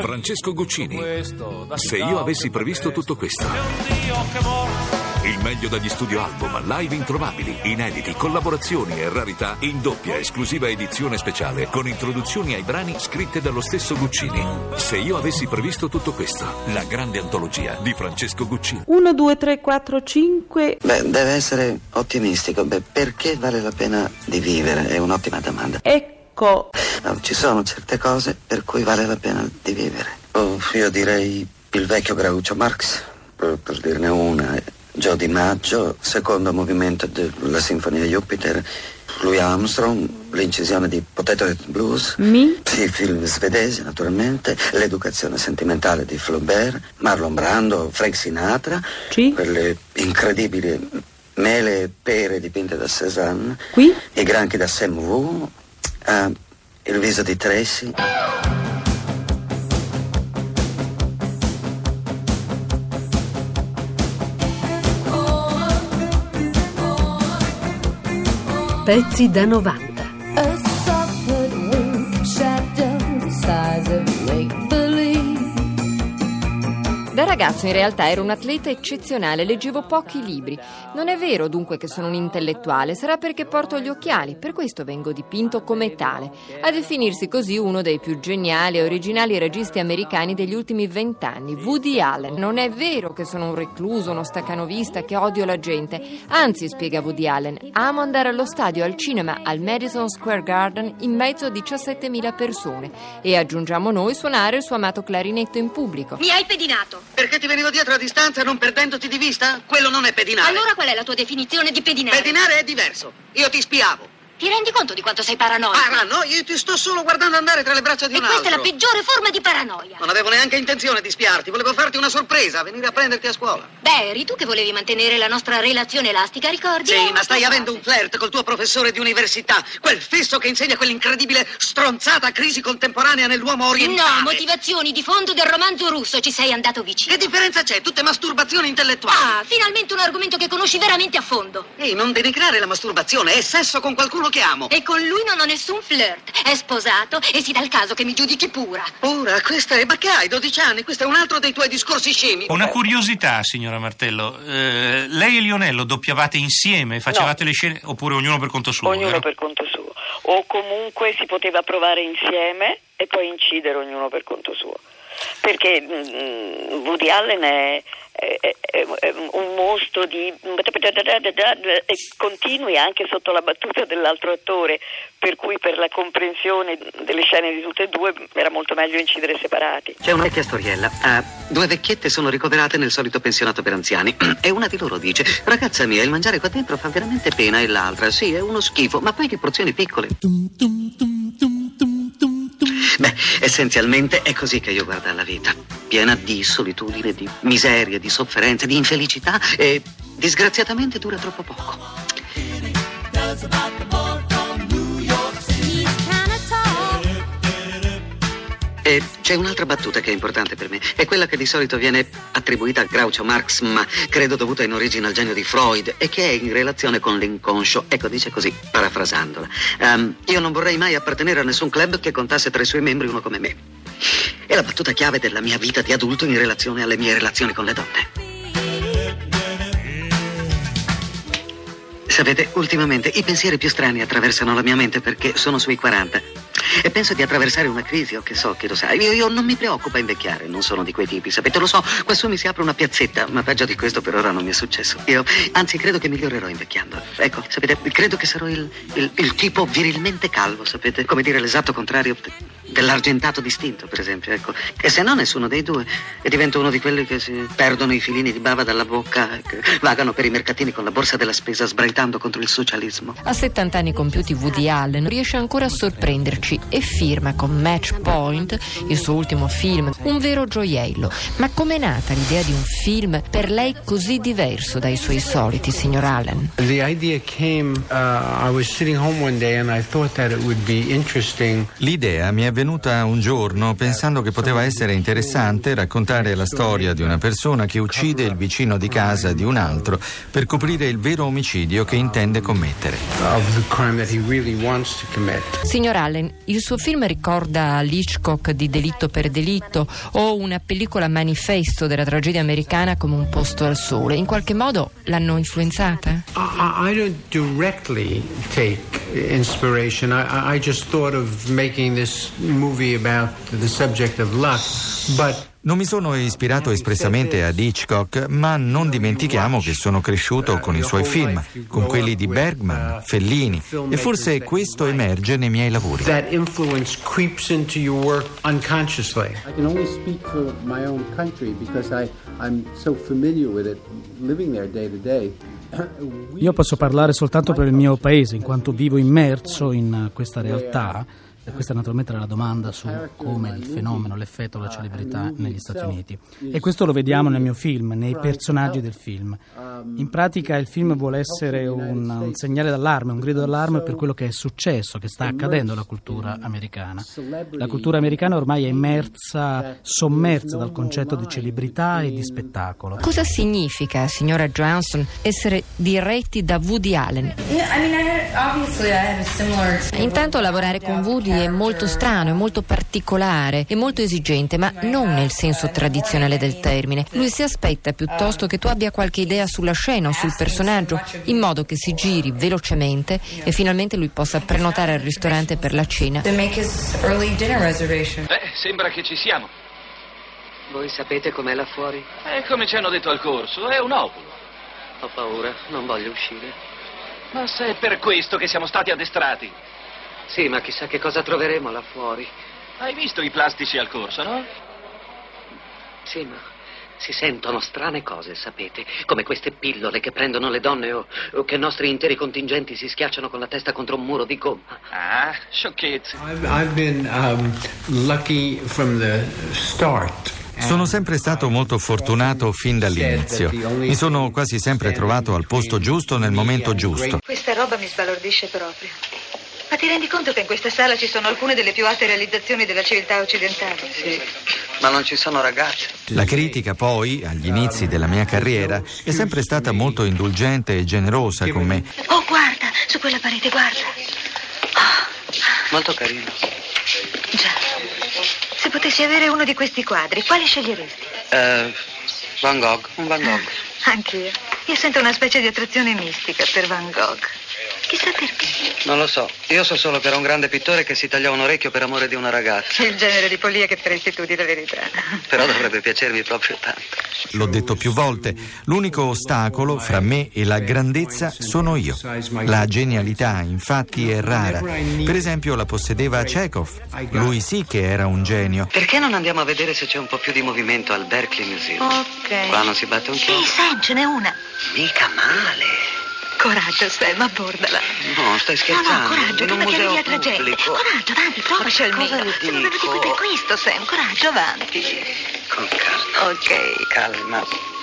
Francesco Guccini. questo, da Se Chicago io avessi previsto tutto questo. Il meglio dagli studio album, live introvabili, inediti, collaborazioni e rarità in doppia esclusiva edizione speciale con introduzioni ai brani scritte dallo stesso Guccini. Se io avessi previsto tutto questo, la grande antologia di Francesco Guccini. 1, 2, 3, 4, 5. Beh, deve essere ottimistico. Beh, perché vale la pena di vivere? È un'ottima domanda. Ecco. No, ci sono certe cose per cui vale la pena di vivere. Oh, io direi il vecchio Groucho Marx, per, per dirne una. Joe Di Maggio, secondo movimento della Sinfonia Jupiter. Louis Armstrong, l'incisione di Potato Head Blues. Mi? Sì, film svedesi naturalmente, l'educazione sentimentale di Flaubert, Marlon Brando, Frank Sinatra, Sì. quelle incredibili mele e pere dipinte da Cézanne, Qui? i granchi da Sam Wu, eh, il viso di Tracy. Pezzi da 90. Da ragazzo in realtà ero un atleta eccezionale, leggevo pochi libri. Non è vero dunque che sono un intellettuale, sarà perché porto gli occhiali, per questo vengo dipinto come tale. A definirsi così uno dei più geniali e originali registi americani degli ultimi vent'anni, Woody Allen. Non è vero che sono un recluso, uno staccanovista, che odio la gente. Anzi, spiega Woody Allen, amo andare allo stadio, al cinema, al Madison Square Garden in mezzo a 17.000 persone. E aggiungiamo noi suonare il suo amato clarinetto in pubblico. Mi hai pedinato. Perché ti venivo dietro a distanza non perdendoti di vista? Quello non è pedinare. Allora qual è la tua definizione di pedinare? Pedinare è diverso. Io ti spiavo. Ti rendi conto di quanto sei paranoico? Ah, no, io ti sto solo guardando andare tra le braccia di e un questa è altro. la peggiore forma di paranoia. Non avevo neanche intenzione di spiarti, volevo farti una sorpresa, venire a prenderti a scuola. Beh, eri tu che volevi mantenere la nostra relazione elastica, ricordi? Sì, ma stai avendo un flirt col tuo professore di università, quel fisso che insegna quell'incredibile stronzata crisi contemporanea nell'uomo orientale. No, motivazioni di fondo del romanzo russo, ci sei andato vicino. Che differenza c'è? Tutte masturbazioni intellettuali. Ah, finalmente un argomento che conosci veramente a fondo. Ehi, non denigrare la masturbazione, è sesso con qualcuno che amo. E con lui non ho nessun flirt. È sposato e si dà il caso che mi giudichi pura. Ora, questa è... Ma che hai, 12 anni? Questo è un altro dei tuoi discorsi scemi. Una curiosità, signora Martello. Eh, lei e Lionello doppiavate insieme, facevate le scene oppure ognuno per conto suo? ognuno vero? per conto suo. O comunque si poteva provare insieme e poi incidere ognuno per conto suo. Perché mm, Woody Allen è, è- è- è un mostro di... e continui anche sotto la battuta dell'altro attore, per cui per la comprensione delle scene di tutte e due era molto meglio incidere separati. C'è una vecchia storiella. Ah, due vecchiette sono ricoverate nel solito pensionato per anziani. E una di loro dice: Ragazza mia, il mangiare qua dentro fa veramente pena. E l'altra, sì, è uno schifo, ma poi di porzioni piccole. Beh, essenzialmente è così che io guardo la vita. Piena di solitudine, di miseria, di sofferenza, di infelicità e disgraziatamente dura troppo poco. E c'è un'altra battuta che è importante per me, è quella che di solito viene attribuita a Groucho Marx, ma credo dovuta in origine al genio di Freud e che è in relazione con l'inconscio. Ecco, dice così, parafrasandola. Ehm, io non vorrei mai appartenere a nessun club che contasse tra i suoi membri uno come me. È la battuta chiave della mia vita di adulto in relazione alle mie relazioni con le donne. Sapete, ultimamente i pensieri più strani attraversano la mia mente perché sono sui 40 e penso di attraversare una crisi o che so, chi lo sa. Io, io non mi preoccupa invecchiare, non sono di quei tipi, sapete, lo so, quassù mi si apre una piazzetta, ma peggio di questo per ora non mi è successo. Io, anzi, credo che migliorerò invecchiando. Ecco, sapete, credo che sarò il, il- il tipo virilmente calvo, sapete, come dire l'esatto contrario dell'argentato distinto, per esempio, ecco. Che se no nessuno dei due e divento uno di quelli che si perdono i filini di bava dalla bocca, e che vagano per i mercatini con la borsa della spesa sbraitando contro il socialismo. A 70 anni compiuti Woody Allen riesce ancora a sorprenderci e firma con Match Point, il suo ultimo film, un vero gioiello. Ma com'è nata l'idea di un film per lei così diverso dai suoi soliti, signor Allen? The idea came, uh, I was sitting home one day and I thought that it would be interesting L'idea mi è venuta un giorno pensando che poteva essere interessante raccontare la storia di una persona che uccide il vicino di casa di un altro per coprire il vero omicidio che intende commettere. Signor Allen, il suo film ricorda Hitchcock di Delitto per delitto o una pellicola manifesto della tragedia americana come un posto al sole. In qualche modo l'hanno influenzata? I, I don't directly take inspiration. I, I just thought of making this movie about the subject of luck, but Non mi sono ispirato espressamente ad Hitchcock, ma non dimentichiamo che sono cresciuto con i suoi film, con quelli di Bergman, Fellini, e forse questo emerge nei miei lavori. that influence creeps into your work unconsciously. I can only speak for my own country because I, I'm so familiar with it, living there day to day. Io posso parlare soltanto per il mio paese, in quanto vivo immerso in questa realtà. E questa naturalmente era la domanda su come il fenomeno, l'effetto, la celebrità negli Stati Uniti. E questo lo vediamo nel mio film, nei personaggi del film. In pratica il film vuole essere un, un segnale d'allarme, un grido d'allarme per quello che è successo, che sta accadendo alla cultura americana. La cultura americana ormai è immersa, sommersa dal concetto di celebrità e di spettacolo. Cosa significa, signora Johnson, essere diretti da Woody Allen? Intanto lavorare con Woody è molto strano, è molto particolare, è molto esigente, ma non nel senso tradizionale del termine. Lui si aspetta piuttosto che tu abbia qualche idea sulla scena o sul personaggio, in modo che si giri velocemente e finalmente lui possa prenotare al ristorante per la cena. Beh, sembra che ci siamo. Voi sapete com'è là fuori? È come ci hanno detto al corso, è un ovulo. Ho paura, non voglio uscire. Ma se è per questo che siamo stati addestrati. Sì, ma chissà che cosa troveremo là fuori. Hai visto i plastici al corso, no? Sì, ma si sentono strane cose, sapete? Come queste pillole che prendono le donne o, o che nostri interi contingenti si schiacciano con la testa contro un muro di gomma. Ah, sciocchezze. I've, I've been um, lucky from the start. Sono sempre stato molto fortunato fin dall'inizio. Mi sono quasi sempre trovato al posto giusto nel momento giusto. Questa roba mi sbalordisce proprio. Ma ti rendi conto che in questa sala ci sono alcune delle più alte realizzazioni della civiltà occidentale? Sì, ma non ci sono ragazze. La critica poi, agli inizi della mia carriera, è sempre stata molto indulgente e generosa con me. Oh, guarda, su quella parete, guarda. Molto carino. Già. Se potessi avere uno di questi quadri, quale sceglieresti? Eh, Van Gogh, un Van Gogh. Anch'io. Io sento una specie di attrazione mistica per Van Gogh. Chissà perché. Non lo so. Io so solo che era un grande pittore che si tagliava un orecchio per amore di una ragazza. Il genere di polia che faresti tu, di la verità. Però dovrebbe piacermi proprio tanto. L'ho detto più volte, l'unico ostacolo fra me e la grandezza sono io. La genialità, infatti, è rara. Per esempio, la possedeva Chekhov. Lui sì che era un genio. Perché non andiamo a vedere se c'è un po' più di movimento al Berkeley Museum? Ok. Qua non si batte un Sì, chiodo. Sam, ce n'è una. Mica male. Coraggio, Sam, abbordala. No, stai scherzando. No, no, coraggio, prima che arrivi altra gente. Coraggio, avanti, provaci almeno. Sono venuti qui per questo, Sam. Coraggio, avanti. Con calma. Ok. Calma.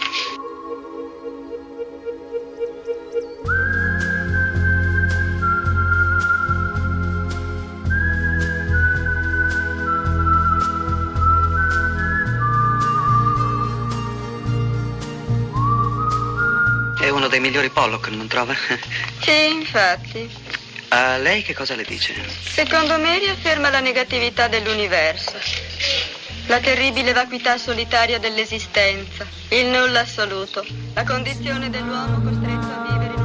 Migliori Pollock, non trova? Sì, infatti. A lei che cosa le dice? Secondo me riafferma la negatività dell'universo. La terribile vacuità solitaria dell'esistenza. Il nulla assoluto. La condizione dell'uomo costretto a vivere in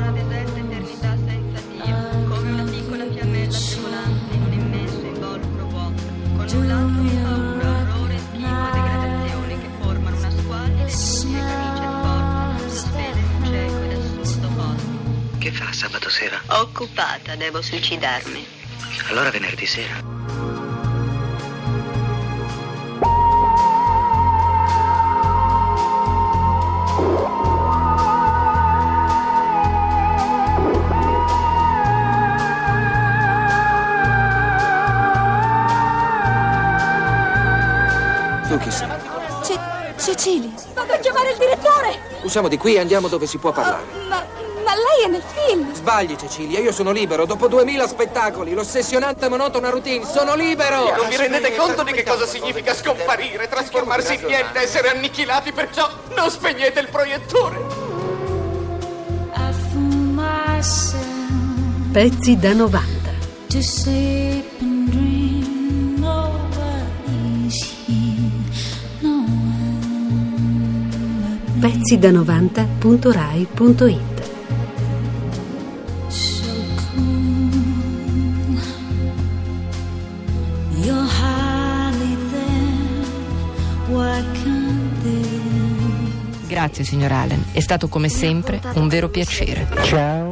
sera? Occupata, devo suicidarmi. Allora venerdì sera. Tu chi sei? Ce- Cecilia. Vado a chiamare il direttore. Usciamo di qui e andiamo dove si può parlare. Nel film. Sbagli, Cecilia, io sono libero. Dopo duemila spettacoli, l'ossessionante monotona routine, sono libero! Non vi rendete conto di che cosa significa scomparire, trasformarsi in niente, essere annichilati, perciò non spegnete il proiettore! Pezzi da 90. Pezzi da 90.rai.it Grazie signor Allen, è stato come sempre un vero piacere. Ciao.